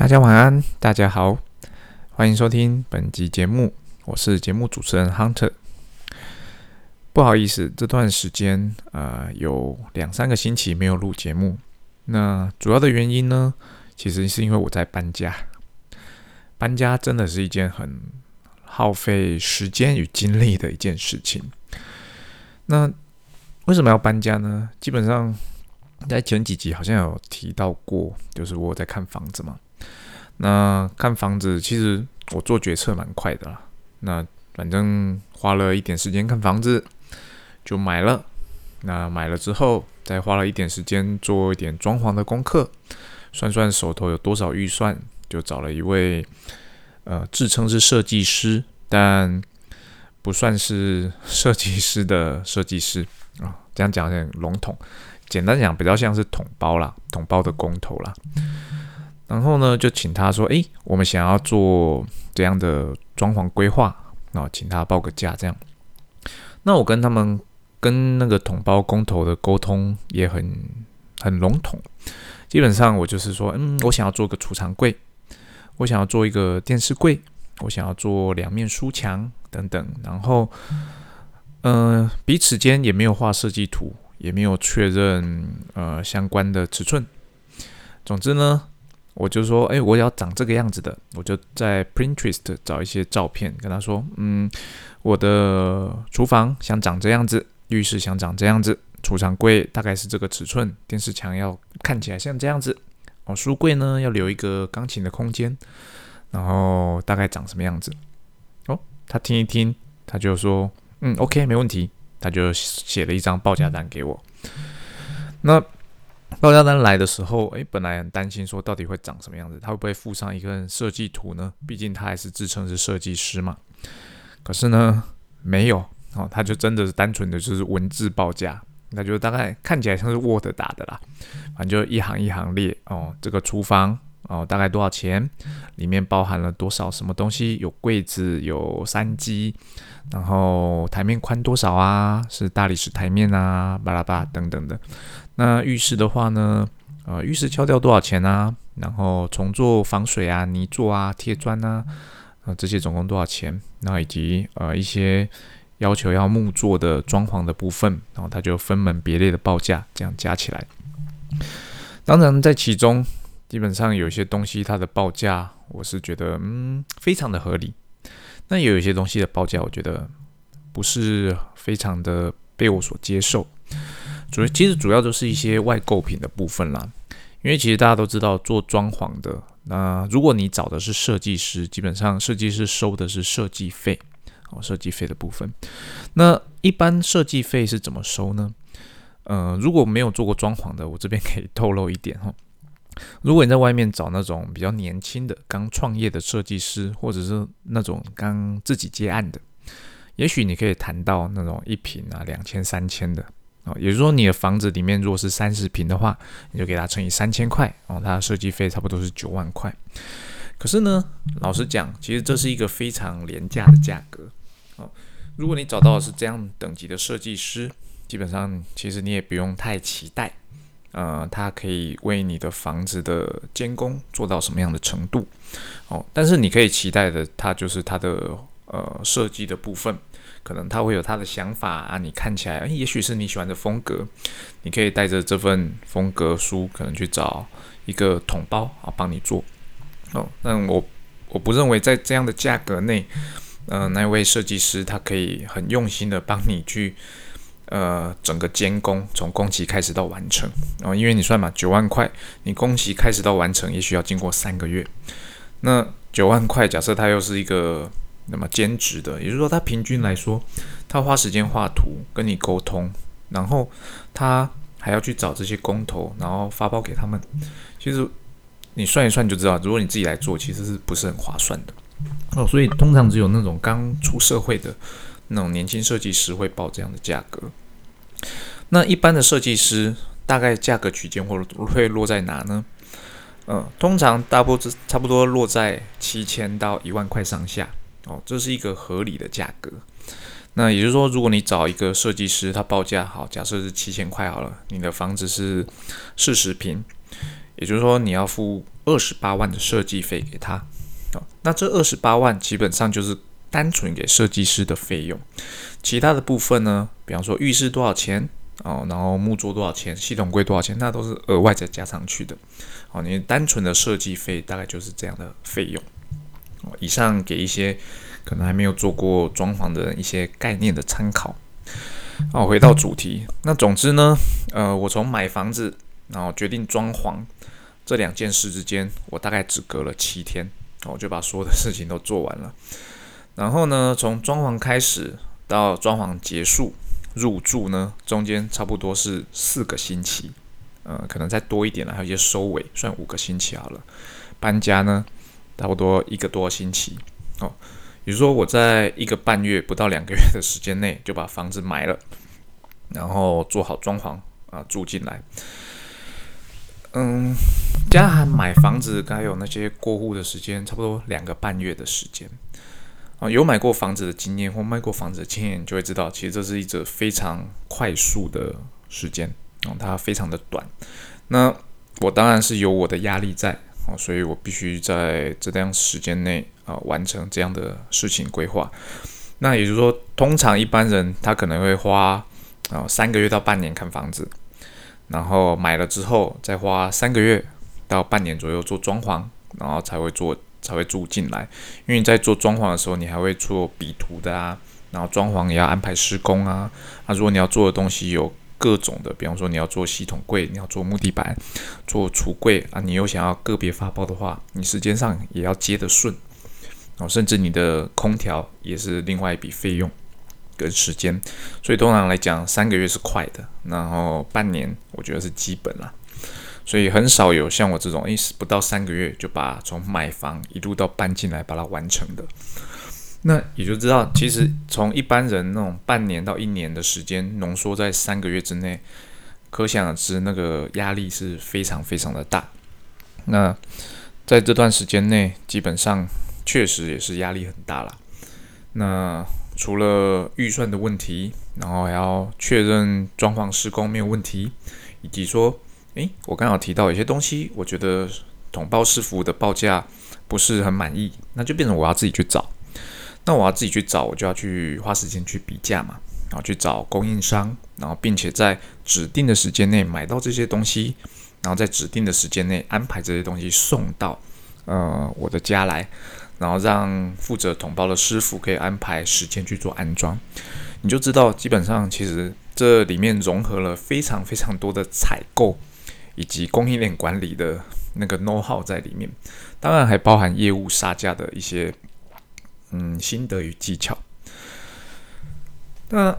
大家晚安，大家好，欢迎收听本集节目，我是节目主持人 Hunter。不好意思，这段时间呃有两三个星期没有录节目，那主要的原因呢，其实是因为我在搬家。搬家真的是一件很耗费时间与精力的一件事情。那为什么要搬家呢？基本上在前几集好像有提到过，就是我在看房子嘛。那看房子，其实我做决策蛮快的啦。那反正花了一点时间看房子，就买了。那买了之后，再花了一点时间做一点装潢的功课，算算手头有多少预算，就找了一位呃自称是设计师，但不算是设计师的设计师啊。这样讲有点笼统，简单讲比较像是统包啦，统包的工头啦。然后呢，就请他说：“诶，我们想要做这样的装潢规划，那请他报个价。”这样，那我跟他们跟那个统包工头的沟通也很很笼统，基本上我就是说：“嗯，我想要做个储藏柜，我想要做一个电视柜，我想要做两面书墙等等。”然后，嗯，彼此间也没有画设计图，也没有确认呃相关的尺寸。总之呢。我就说，哎，我要长这个样子的，我就在 Pinterest 找一些照片，跟他说，嗯，我的厨房想长这样子，浴室想长这样子，储藏柜大概是这个尺寸，电视墙要看起来像这样子，哦，书柜呢要留一个钢琴的空间，然后大概长什么样子？哦，他听一听，他就说，嗯，OK，没问题，他就写了一张报价单给我，那。报价单来的时候，诶，本来很担心说到底会长什么样子，他会不会附上一个设计图呢？毕竟他还是自称是设计师嘛。可是呢，没有哦，他就真的是单纯的就是文字报价，那就大概看起来像是 Word 打的啦，反正就一行一行列哦，这个厨房哦大概多少钱，里面包含了多少什么东西，有柜子，有三机，然后台面宽多少啊？是大理石台面啊，巴拉巴等等的。那浴室的话呢，呃，浴室敲掉多少钱啊？然后重做防水啊、泥做啊、贴砖啊，啊，这些总共多少钱？然后以及呃一些要求要木做的装潢的部分，然后他就分门别类的报价，这样加起来。当然，在其中基本上有一些东西它的报价，我是觉得嗯非常的合理。那有一些东西的报价，我觉得不是非常的被我所接受。主其实主要就是一些外购品的部分啦，因为其实大家都知道做装潢的，那如果你找的是设计师，基本上设计师收的是设计费哦，设计费的部分。那一般设计费是怎么收呢？呃，如果没有做过装潢的，我这边可以透露一点哈。如果你在外面找那种比较年轻的、刚创业的设计师，或者是那种刚自己接案的，也许你可以谈到那种一平啊两千、三千的。哦，也就是说，你的房子里面如果是三十平的话，你就给它乘以三千块哦，它的设计费差不多是九万块。可是呢，老实讲，其实这是一个非常廉价的价格哦。如果你找到的是这样等级的设计师，基本上其实你也不用太期待，呃，他可以为你的房子的监工做到什么样的程度哦。但是你可以期待的，它就是它的呃设计的部分。可能他会有他的想法啊，你看起来，也许是你喜欢的风格，你可以带着这份风格书，可能去找一个同包啊，帮你做。哦，那我我不认为在这样的价格内，嗯，那位设计师他可以很用心的帮你去，呃，整个监工从工期开始到完成。哦，因为你算嘛，九万块，你工期开始到完成，也许要经过三个月。那九万块，假设他又是一个。那么兼职的，也就是说，他平均来说，他花时间画图跟你沟通，然后他还要去找这些工头，然后发包给他们。其实你算一算就知道，如果你自己来做，其实是不是很划算的哦。所以通常只有那种刚出社会的那种年轻设计师会报这样的价格。那一般的设计师大概价格区间或者会落在哪呢？嗯，通常大部差不多落在七千到一万块上下。哦，这是一个合理的价格。那也就是说，如果你找一个设计师，他报价好，假设是七千块好了，你的房子是四十平，也就是说你要付二十八万的设计费给他。哦，那这二十八万基本上就是单纯给设计师的费用，其他的部分呢，比方说浴室多少钱哦，然后木桌多少钱，系统柜多少钱，那都是额外再加上去的。哦，你单纯的设计费大概就是这样的费用。以上给一些可能还没有做过装潢的一些概念的参考。哦，回到主题，那总之呢，呃，我从买房子然后决定装潢这两件事之间，我大概只隔了七天。我就把所有的事情都做完了，然后呢，从装潢开始到装潢结束入住呢，中间差不多是四个星期，呃，可能再多一点了，还有一些收尾，算五个星期好了。搬家呢，差不多一个多星期，哦，比如说我在一个半月不到两个月的时间内就把房子买了，然后做好装潢啊，住进来。嗯，加上买房子该有那些过户的时间，差不多两个半月的时间。啊，有买过房子的经验或卖过房子的经验，就会知道，其实这是一则非常快速的时间哦，它非常的短。那我当然是有我的压力在哦，所以我必须在这段时间内啊完成这样的事情规划。那也就是说，通常一般人他可能会花啊三个月到半年看房子。然后买了之后，再花三个月到半年左右做装潢，然后才会做才会住进来。因为你在做装潢的时候，你还会做笔图的啊，然后装潢也要安排施工啊。那如果你要做的东西有各种的，比方说你要做系统柜，你要做木地板，做橱柜啊，你又想要个别发包的话，你时间上也要接得顺，哦，甚至你的空调也是另外一笔费用。跟时间，所以通常来讲，三个月是快的，然后半年我觉得是基本啦。所以很少有像我这种，诶，不到三个月就把从买房一路到搬进来把它完成的。那也就知道，其实从一般人那种半年到一年的时间浓缩在三个月之内，可想而知那个压力是非常非常的大。那在这段时间内，基本上确实也是压力很大了。那除了预算的问题，然后还要确认装潢施工没有问题，以及说，诶，我刚好提到有些东西，我觉得统包师傅的报价不是很满意，那就变成我要自己去找。那我要自己去找，我就要去花时间去比价嘛，然后去找供应商，然后并且在指定的时间内买到这些东西，然后在指定的时间内安排这些东西送到呃我的家来。然后让负责统包的师傅可以安排时间去做安装，你就知道基本上其实这里面融合了非常非常多的采购以及供应链管理的那个 know how 在里面，当然还包含业务杀价的一些嗯心得与技巧。那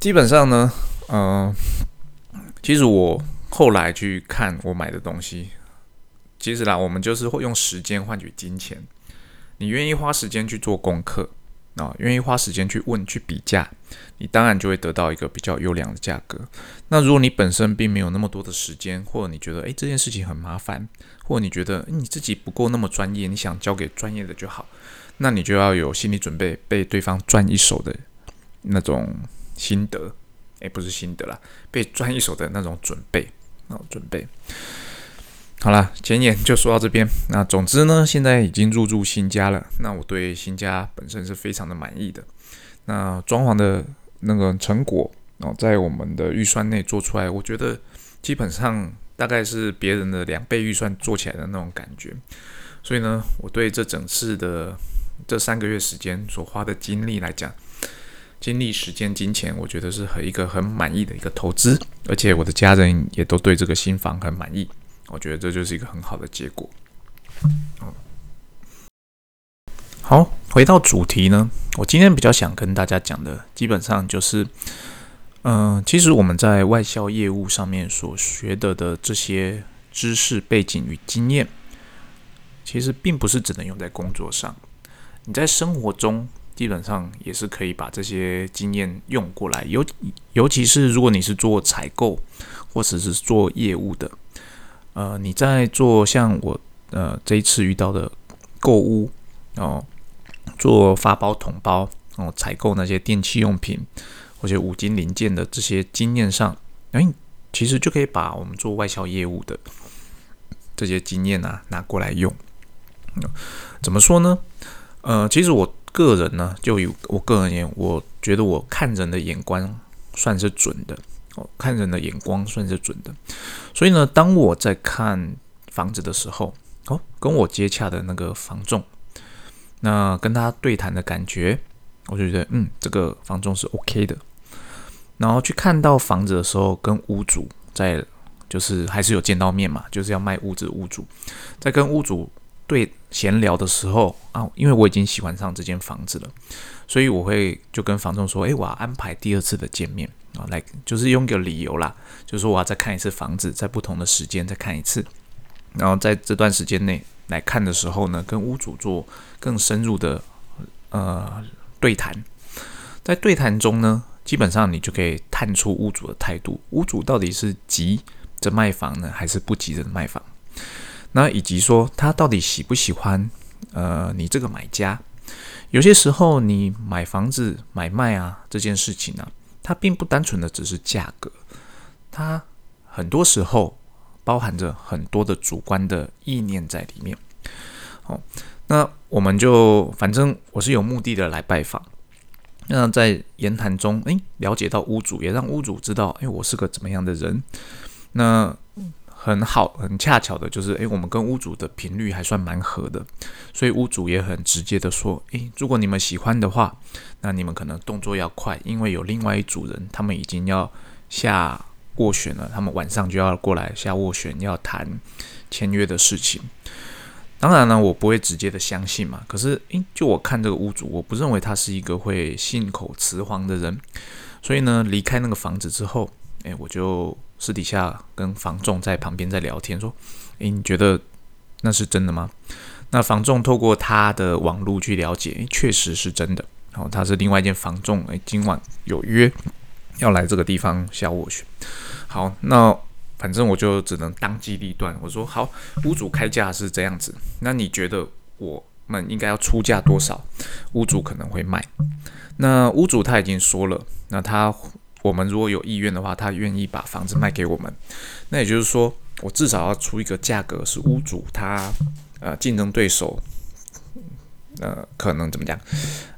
基本上呢，嗯，其实我后来去看我买的东西，其实啦，我们就是会用时间换取金钱。你愿意花时间去做功课啊，愿意花时间去问、去比价，你当然就会得到一个比较优良的价格。那如果你本身并没有那么多的时间，或者你觉得诶这件事情很麻烦，或你觉得你自己不够那么专业，你想交给专业的就好，那你就要有心理准备，被对方赚一手的那种心得，诶，不是心得啦，被赚一手的那种准备啊，准备。好了，前言就说到这边。那总之呢，现在已经入住新家了。那我对新家本身是非常的满意的。那装潢的那个成果哦，在我们的预算内做出来，我觉得基本上大概是别人的两倍预算做起来的那种感觉。所以呢，我对这整次的这三个月时间所花的精力来讲，精力、时间、金钱，我觉得是很一个很满意的一个投资。而且我的家人也都对这个新房很满意。我觉得这就是一个很好的结果。好，回到主题呢，我今天比较想跟大家讲的，基本上就是，嗯，其实我们在外销业务上面所学的的这些知识背景与经验，其实并不是只能用在工作上，你在生活中基本上也是可以把这些经验用过来。尤尤其是如果你是做采购或者是做业务的。呃，你在做像我呃这一次遇到的购物哦，做发包统包哦，采购那些电器用品或者五金零件的这些经验上，哎，其实就可以把我们做外销业务的这些经验啊拿过来用。怎么说呢？呃，其实我个人呢，就以我个人而言，我觉得我看人的眼光算是准的。哦，看人的眼光算是准的。所以呢，当我在看房子的时候，哦，跟我接洽的那个房仲，那跟他对谈的感觉，我就觉得，嗯，这个房仲是 OK 的。然后去看到房子的时候，跟屋主在就是还是有见到面嘛，就是要卖屋子的屋主，在跟屋主对闲聊的时候啊，因为我已经喜欢上这间房子了，所以我会就跟房东说，诶，我要安排第二次的见面。啊，来就是用个理由啦，就是说我要再看一次房子，在不同的时间再看一次，然后在这段时间内来看的时候呢，跟屋主做更深入的呃对谈，在对谈中呢。基本上你就可以探出屋主的态度，屋主到底是急着卖房呢，还是不急着卖房？那以及说他到底喜不喜欢呃你这个买家？有些时候你买房子买卖啊这件事情呢，它并不单纯的只是价格，它很多时候包含着很多的主观的意念在里面。好，那我们就反正我是有目的的来拜访。那在言谈中，诶，了解到屋主，也让屋主知道，诶，我是个怎么样的人。那很好，很恰巧的就是，诶，我们跟屋主的频率还算蛮合的，所以屋主也很直接的说，诶，如果你们喜欢的话，那你们可能动作要快，因为有另外一组人，他们已经要下斡旋了，他们晚上就要过来下斡旋，要谈签约的事情。当然呢，我不会直接的相信嘛。可是，诶，就我看这个屋主，我不认为他是一个会信口雌黄的人。所以呢，离开那个房子之后，诶，我就私底下跟房仲在旁边在聊天，说：“诶，你觉得那是真的吗？”那房仲透过他的网络去了解，诶，确实是真的。然后他是另外一间房仲，诶，今晚有约要来这个地方下斡旋。好，那。反正我就只能当机立断，我说好，屋主开价是这样子，那你觉得我们应该要出价多少，屋主可能会卖？那屋主他已经说了，那他我们如果有意愿的话，他愿意把房子卖给我们，那也就是说，我至少要出一个价格是屋主他呃竞争对手呃可能怎么讲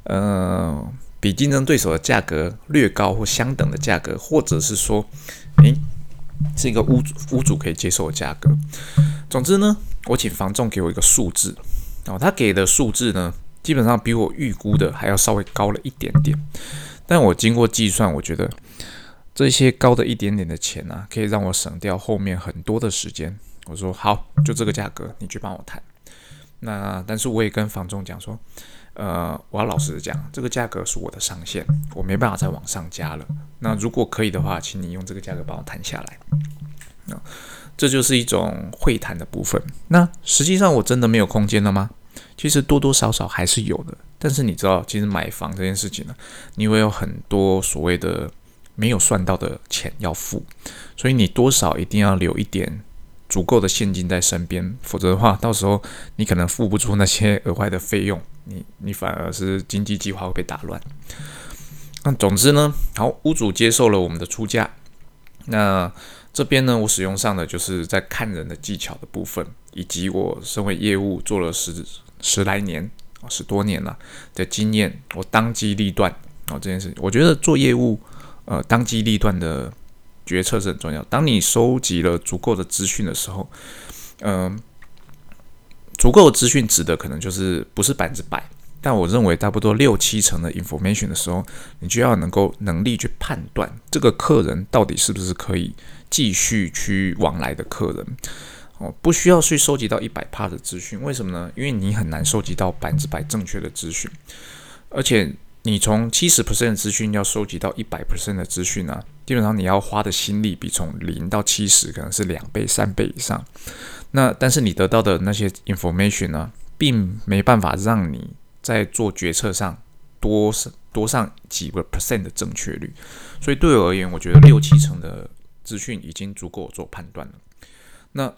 呃比竞争对手的价格略高或相等的价格，或者是说诶。是一个屋主屋主可以接受的价格。总之呢，我请房仲给我一个数字哦，他给的数字呢，基本上比我预估的还要稍微高了一点点。但我经过计算，我觉得这些高的一点点的钱呢，可以让我省掉后面很多的时间。我说好，就这个价格，你去帮我谈。那但是我也跟房仲讲说。呃，我要老实讲，这个价格是我的上限，我没办法再往上加了。那如果可以的话，请你用这个价格帮我谈下来。那这就是一种会谈的部分。那实际上我真的没有空间了吗？其实多多少少还是有的。但是你知道，其实买房这件事情呢，你会有很多所谓的没有算到的钱要付，所以你多少一定要留一点。足够的现金在身边，否则的话，到时候你可能付不出那些额外的费用，你你反而是经济计划会被打乱。那总之呢，好，屋主接受了我们的出价。那这边呢，我使用上的就是在看人的技巧的部分，以及我身为业务做了十十来年，十多年了的经验，我当机立断啊这件事情，我觉得做业务呃当机立断的。决策是很重要。当你收集了足够的资讯的时候，嗯，足够的资讯指的可能就是不是百分之百，但我认为差不多六七成的 information 的时候，你就要能够能力去判断这个客人到底是不是可以继续去往来的客人。哦，不需要去收集到一百帕的资讯，为什么呢？因为你很难收集到百分之百正确的资讯，而且。你从七十 percent 的资讯要收集到一百 percent 的资讯呢，基本上你要花的心力比从零到七十可能是两倍、三倍以上。那但是你得到的那些 information 呢，并没办法让你在做决策上多多上几个 percent 的正确率。所以对我而言，我觉得六七成的资讯已经足够我做判断了。那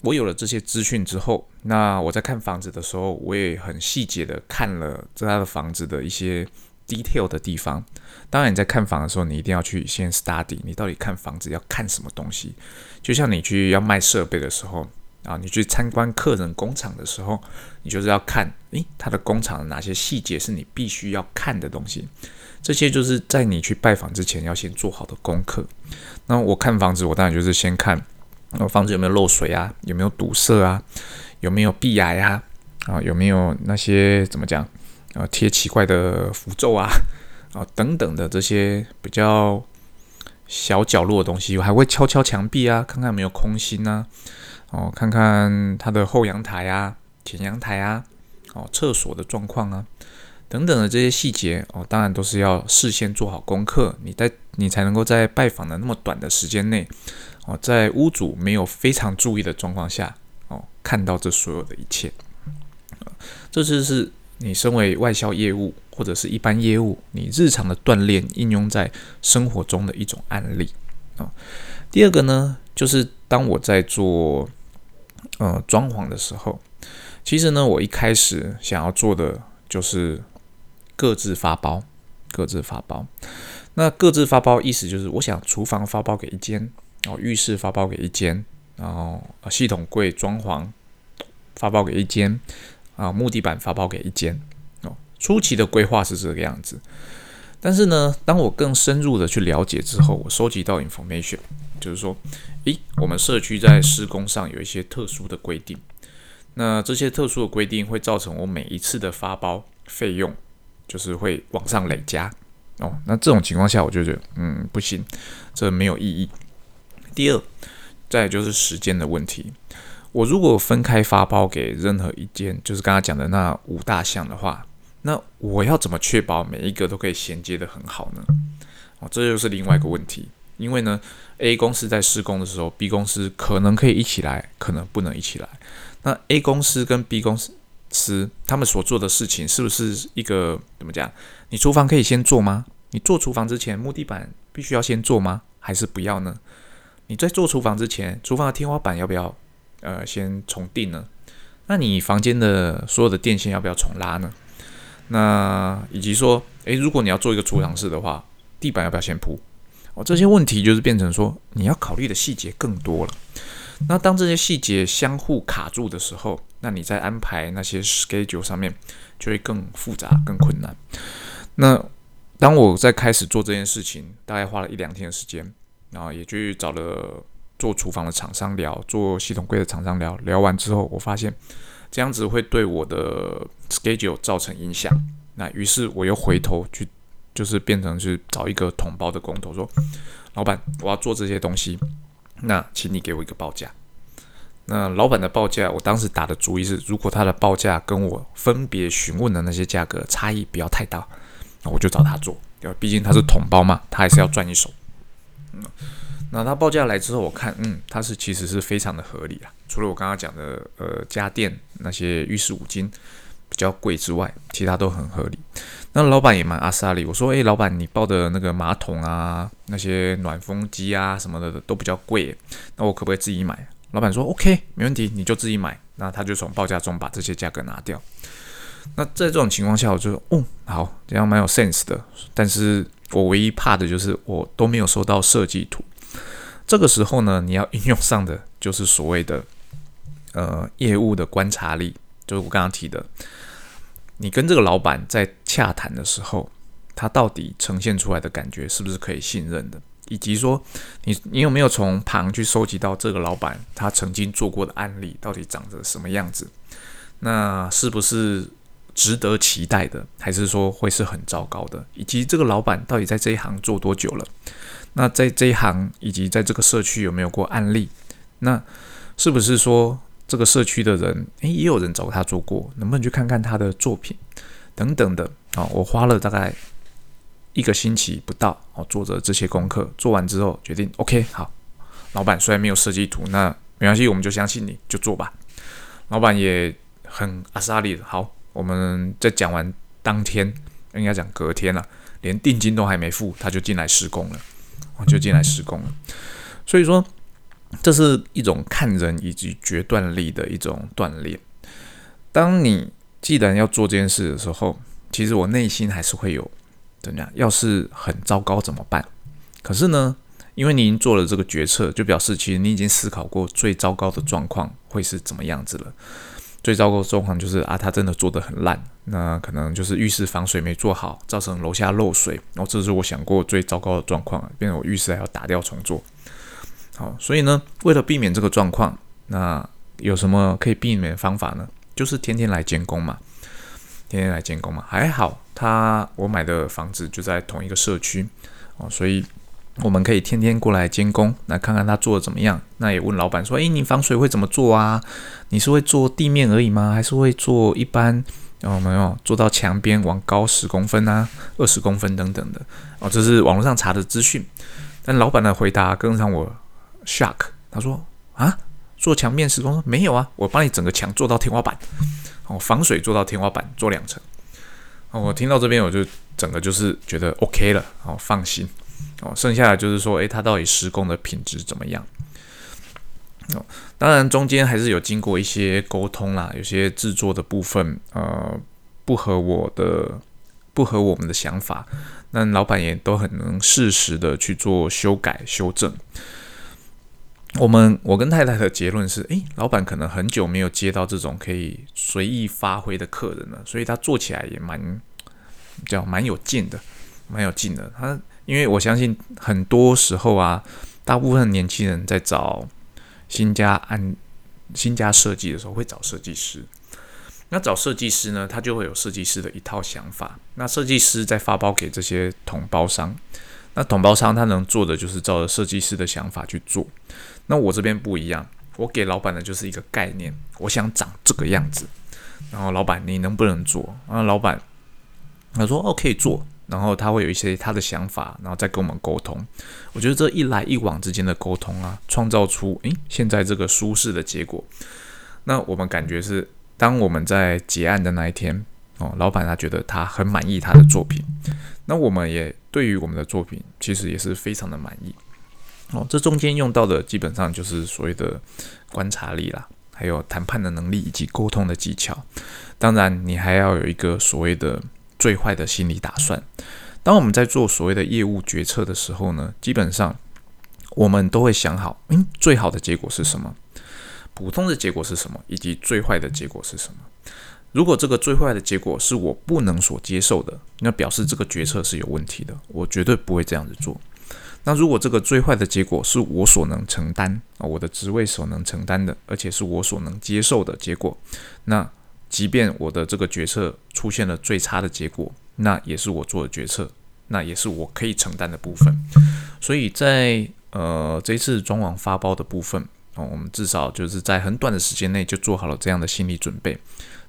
我有了这些资讯之后，那我在看房子的时候，我也很细节的看了这他的房子的一些 detail 的地方。当然，你在看房的时候，你一定要去先 study，你到底看房子要看什么东西。就像你去要卖设备的时候，啊，你去参观客人工厂的时候，你就是要看，诶，他的工厂哪些细节是你必须要看的东西。这些就是在你去拜访之前要先做好的功课。那我看房子，我当然就是先看，那房子有没有漏水啊，有没有堵塞啊，有没有壁癌啊，啊，有没有那些怎么讲啊，贴奇怪的符咒啊，啊等等的这些比较小角落的东西，我还会敲敲墙壁啊，看看有没有空心啊。哦，看看它的后阳台啊、前阳台啊、哦厕所的状况啊等等的这些细节哦，当然都是要事先做好功课，你在你才能够在拜访的那么短的时间内哦，在屋主没有非常注意的状况下哦，看到这所有的一切。这就是你身为外销业务或者是一般业务，你日常的锻炼应用在生活中的一种案例啊。第二个呢，就是当我在做。呃，装潢的时候，其实呢，我一开始想要做的就是各自发包，各自发包。那各自发包意思就是，我想厨房发包给一间，然后浴室发包给一间，然后系统柜装潢发包给一间，啊，木地板发包给一间。初期的规划是这个样子。但是呢，当我更深入的去了解之后，我收集到 information。就是说，诶，我们社区在施工上有一些特殊的规定，那这些特殊的规定会造成我每一次的发包费用就是会往上累加哦。那这种情况下，我就觉得，嗯，不行，这没有意义。第二，再就是时间的问题。我如果分开发包给任何一间，就是刚刚讲的那五大项的话，那我要怎么确保每一个都可以衔接的很好呢？哦，这就是另外一个问题。因为呢，A 公司在施工的时候，B 公司可能可以一起来，可能不能一起来。那 A 公司跟 B 公司他们所做的事情，是不是一个怎么讲？你厨房可以先做吗？你做厨房之前，木地板必须要先做吗？还是不要呢？你在做厨房之前，厨房的天花板要不要呃先重定呢？那你房间的所有的电线要不要重拉呢？那以及说，诶，如果你要做一个储藏室的话，地板要不要先铺？哦，这些问题就是变成说你要考虑的细节更多了。那当这些细节相互卡住的时候，那你在安排那些 schedule 上面就会更复杂、更困难。那当我在开始做这件事情，大概花了一两天的时间，然后也去找了做厨房的厂商聊，做系统柜的厂商聊聊完之后，我发现这样子会对我的 schedule 造成影响。那于是我又回头去。就是变成去找一个统包的工头说，老板，我要做这些东西，那请你给我一个报价。那老板的报价，我当时打的主意是，如果他的报价跟我分别询问的那些价格差异不要太大，那我就找他做。对吧？毕竟他是统包嘛，他还是要赚一手。嗯，那他报价来之后，我看，嗯，他是其实是非常的合理啊。除了我刚刚讲的，呃，家电那些浴室五金比较贵之外，其他都很合理。那老板也蛮阿萨里，我说，诶，老板，你报的那个马桶啊，那些暖风机啊什么的都比较贵，那我可不可以自己买？老板说，OK，没问题，你就自己买。那他就从报价中把这些价格拿掉。那在这种情况下，我就，哦，好，这样蛮有 sense 的。但是我唯一怕的就是我都没有收到设计图。这个时候呢，你要应用上的就是所谓的，呃，业务的观察力，就是我刚刚提的。你跟这个老板在洽谈的时候，他到底呈现出来的感觉是不是可以信任的？以及说，你你有没有从旁去收集到这个老板他曾经做过的案例到底长着什么样子？那是不是值得期待的？还是说会是很糟糕的？以及这个老板到底在这一行做多久了？那在这一行以及在这个社区有没有过案例？那是不是说？这个社区的人，诶，也有人找他做过，能不能去看看他的作品等等的啊？我花了大概一个星期不到哦，做着这些功课，做完之后决定，OK，好，老板虽然没有设计图，那没关系，我们就相信你就做吧。老板也很阿萨利的，好，我们在讲完当天，应该讲隔天了，连定金都还没付，他就进来施工了，我就进来施工了，所以说。这是一种看人以及决断力的一种锻炼。当你既然要做这件事的时候，其实我内心还是会有怎样？要是很糟糕怎么办？可是呢，因为你已经做了这个决策，就表示其实你已经思考过最糟糕的状况会是怎么样子了。最糟糕的状况就是啊，他真的做得很烂，那可能就是浴室防水没做好，造成楼下漏水。然后这是我想过最糟糕的状况，变成我浴室还要打掉重做。好，所以呢，为了避免这个状况，那有什么可以避免的方法呢？就是天天来监工嘛，天天来监工嘛。还好他我买的房子就在同一个社区哦，所以。我们可以天天过来监工，来看看他做的怎么样。那也问老板说：“诶，你防水会怎么做啊？你是会做地面而已吗？还是会做一般？哦，没有做到墙边往高十公分啊、二十公分等等的哦。这是网络上查的资讯。但老板的回答更让我 shock。他说：啊，做墙面十公没有啊？我帮你整个墙做到天花板，哦，防水做到天花板，做两层。哦，我听到这边我就整个就是觉得 OK 了，哦，放心。”哦，剩下的就是说，诶，它到底施工的品质怎么样？哦，当然中间还是有经过一些沟通啦，有些制作的部分，呃，不合我的，不合我们的想法，那老板也都很能适时的去做修改修正。我们我跟太太的结论是，诶，老板可能很久没有接到这种可以随意发挥的客人了，所以他做起来也蛮叫蛮有劲的，蛮有劲的，他。因为我相信很多时候啊，大部分年轻人在找新家按新家设计的时候，会找设计师。那找设计师呢，他就会有设计师的一套想法。那设计师再发包给这些统包商，那统包商他能做的就是照着设计师的想法去做。那我这边不一样，我给老板的就是一个概念，我想长这个样子。然后老板你能不能做？啊，老板他说哦可以做。然后他会有一些他的想法，然后再跟我们沟通。我觉得这一来一往之间的沟通啊，创造出诶现在这个舒适的结果。那我们感觉是，当我们在结案的那一天哦，老板他觉得他很满意他的作品，那我们也对于我们的作品其实也是非常的满意。哦，这中间用到的基本上就是所谓的观察力啦，还有谈判的能力以及沟通的技巧。当然，你还要有一个所谓的。最坏的心理打算。当我们在做所谓的业务决策的时候呢，基本上我们都会想好，嗯，最好的结果是什么？普通的结果是什么？以及最坏的结果是什么？如果这个最坏的结果是我不能所接受的，那表示这个决策是有问题的，我绝对不会这样子做。那如果这个最坏的结果是我所能承担啊，我的职位所能承担的，而且是我所能接受的结果，那。即便我的这个决策出现了最差的结果，那也是我做的决策，那也是我可以承担的部分。所以在呃这次装网发包的部分哦，我们至少就是在很短的时间内就做好了这样的心理准备。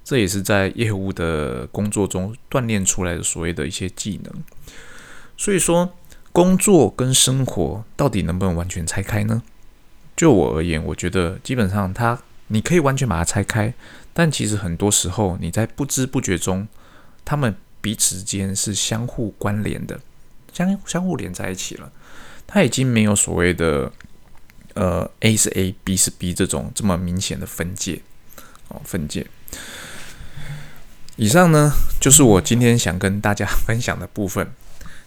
这也是在业务的工作中锻炼出来的所谓的一些技能。所以说，工作跟生活到底能不能完全拆开呢？就我而言，我觉得基本上它你可以完全把它拆开。但其实很多时候，你在不知不觉中，他们彼此间是相互关联的，相相互连在一起了。它已经没有所谓的呃 A 是 A，B 是 B 这种这么明显的分界哦，分界。以上呢，就是我今天想跟大家分享的部分。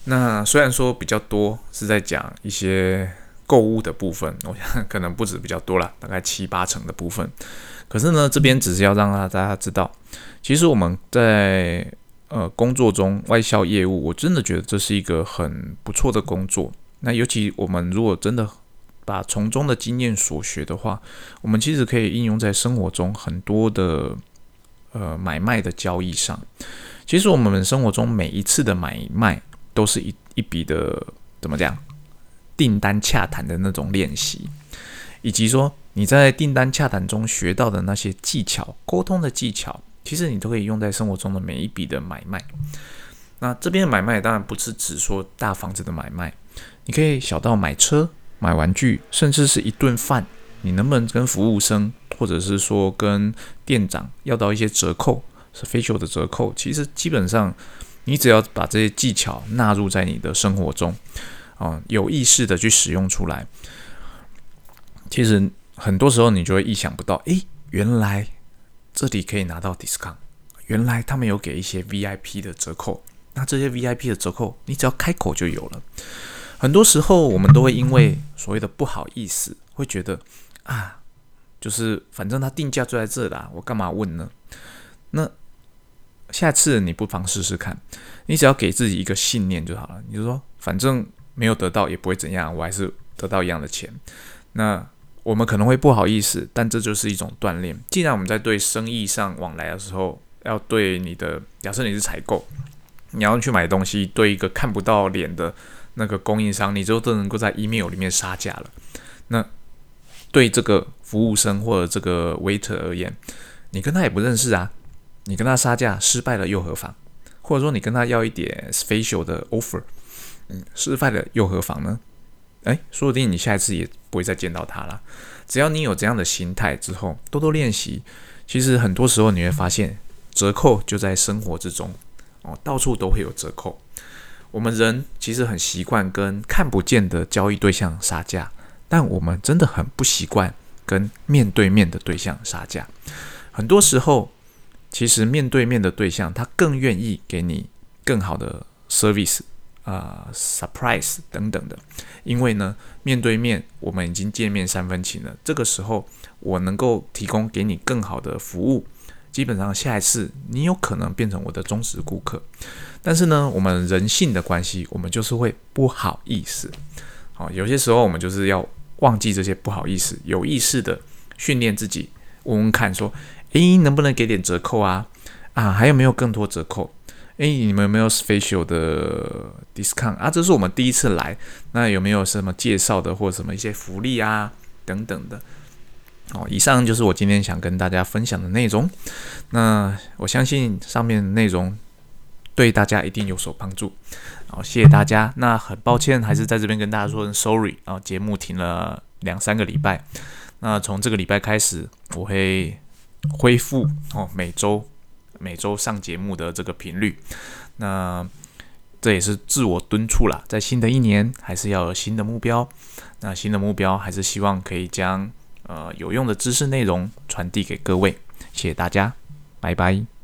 那虽然说比较多是在讲一些购物的部分，我想可能不止比较多了，大概七八成的部分。可是呢，这边只是要让大家知道，其实我们在呃工作中外销业务，我真的觉得这是一个很不错的工作。那尤其我们如果真的把从中的经验所学的话，我们其实可以应用在生活中很多的呃买卖的交易上。其实我们生活中每一次的买卖，都是一一笔的怎么讲订单洽谈的那种练习，以及说。你在订单洽谈中学到的那些技巧、沟通的技巧，其实你都可以用在生活中的每一笔的买卖。那这边的买卖当然不是只说大房子的买卖，你可以小到买车、买玩具，甚至是一顿饭，你能不能跟服务生或者是说跟店长要到一些折扣，是 facial 的折扣？其实基本上，你只要把这些技巧纳入在你的生活中，啊，有意识的去使用出来，其实。很多时候你就会意想不到，诶，原来这里可以拿到 discount，原来他们有给一些 VIP 的折扣，那这些 VIP 的折扣你只要开口就有了。很多时候我们都会因为所谓的不好意思，会觉得啊，就是反正它定价就在这啦，我干嘛问呢？那下次你不妨试试看，你只要给自己一个信念就好了。你就说，反正没有得到也不会怎样，我还是得到一样的钱。那我们可能会不好意思，但这就是一种锻炼。既然我们在对生意上往来的时候，要对你的假设你是采购，你要去买东西，对一个看不到脸的那个供应商，你就都能够在 email 里面杀价了。那对这个服务生或者这个 waiter 而言，你跟他也不认识啊。你跟他杀价失败了又何妨？或者说你跟他要一点 special 的 offer，嗯，失败了又何妨呢？哎，说不定你下一次也不会再见到他了。只要你有这样的心态之后，多多练习，其实很多时候你会发现折扣就在生活之中哦，到处都会有折扣。我们人其实很习惯跟看不见的交易对象杀价，但我们真的很不习惯跟面对面的对象杀价。很多时候。其实面对面的对象，他更愿意给你更好的 service 啊，surprise 等等的，因为呢，面对面我们已经见面三分情了。这个时候，我能够提供给你更好的服务，基本上下一次你有可能变成我的忠实顾客。但是呢，我们人性的关系，我们就是会不好意思。好，有些时候我们就是要忘记这些不好意思，有意识的训练自己，问问看说。诶，能不能给点折扣啊？啊，还有没有更多折扣？诶，你们有没有 special 的 discount 啊？这是我们第一次来，那有没有什么介绍的或什么一些福利啊等等的？哦，以上就是我今天想跟大家分享的内容。那我相信上面内容对大家一定有所帮助。好，谢谢大家。那很抱歉，还是在这边跟大家说声 sorry 啊，节目停了两三个礼拜。那从这个礼拜开始，我会。恢复哦，每周每周上节目的这个频率，那这也是自我敦促啦。在新的一年，还是要有新的目标。那新的目标还是希望可以将呃有用的知识内容传递给各位。谢谢大家，拜拜。